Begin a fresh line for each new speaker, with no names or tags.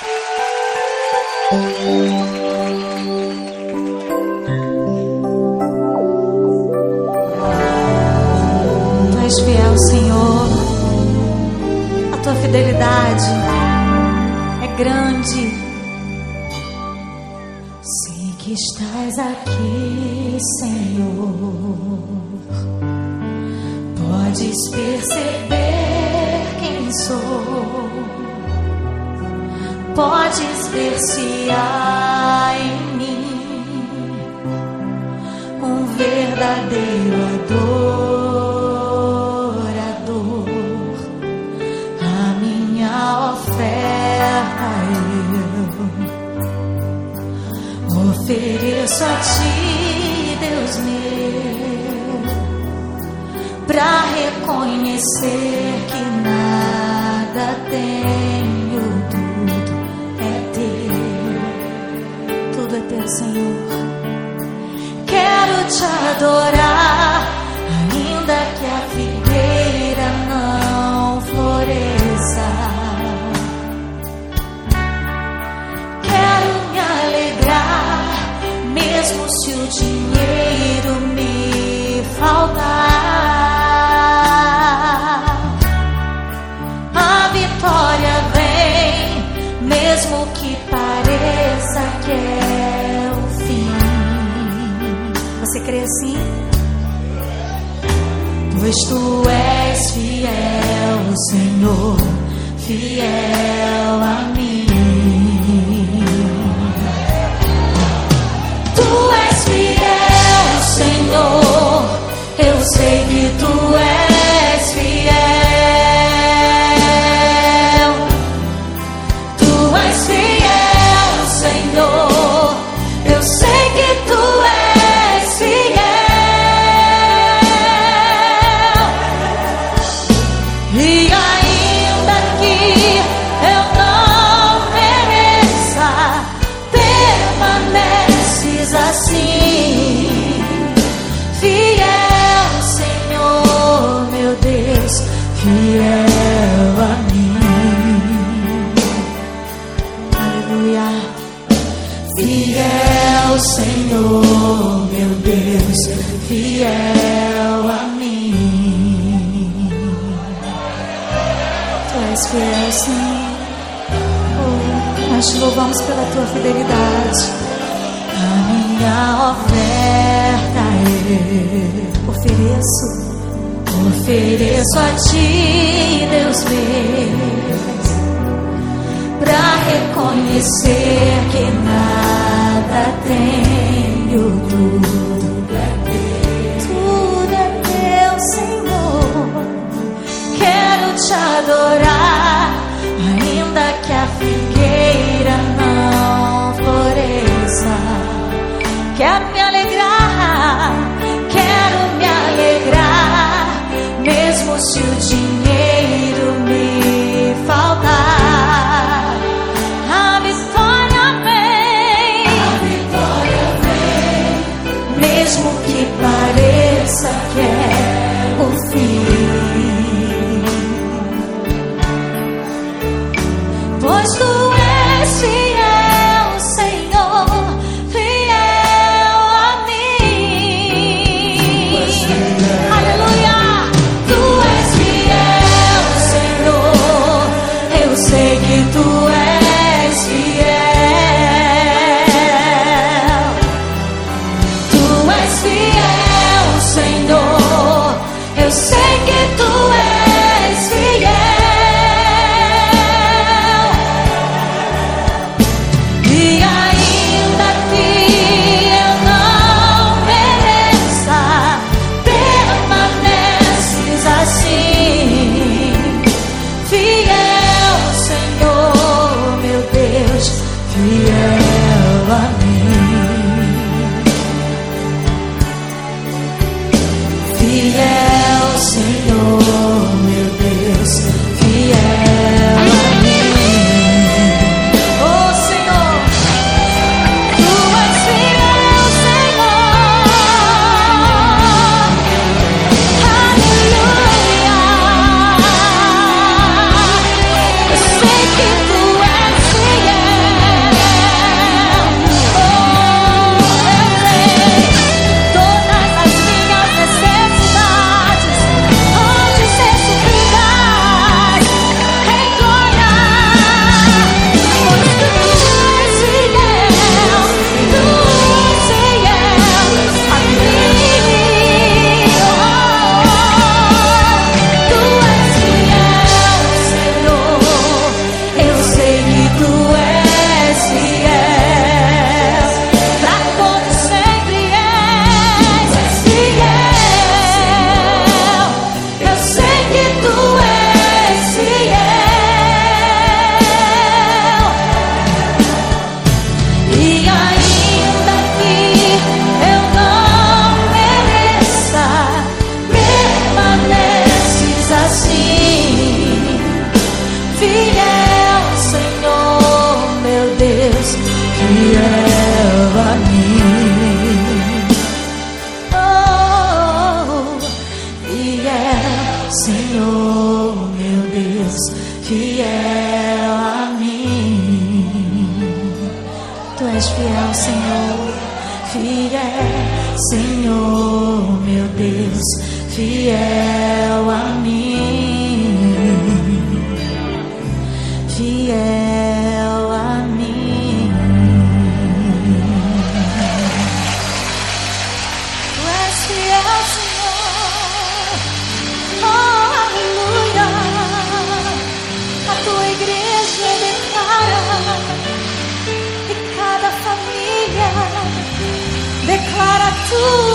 Tu és fiel, Senhor. A tua fidelidade é grande. Sei que estás aqui, Senhor. Podes perceber quem sou. Podes ver se há em mim um verdadeiro adorador. A minha oferta eu ofereço a ti, Deus meu, pra reconhecer que nada tenho, Quero te adorar, assim? Pois tu és fiel, Senhor, fiel a mim. Fiel, Senhor, meu Deus, fiel a mim. Tu és fiel, Senhor. Oh, nós te louvamos pela tua fidelidade. A minha oferta eu ofereço, ofereço a ti, Deus meu pra reconhecer que nada nada tem. Eu sei que tu és fiel. E ainda que eu não mereça, permaneces assim. Fiel, Senhor, meu Deus, fiel a mim. Fiel, Senhor, meu Deus, fiel a mim. Oh, fiel, Senhor, meu Deus, fiel a mim. Tu és fiel, Senhor, fiel, Senhor, meu Deus, fiel a mim. to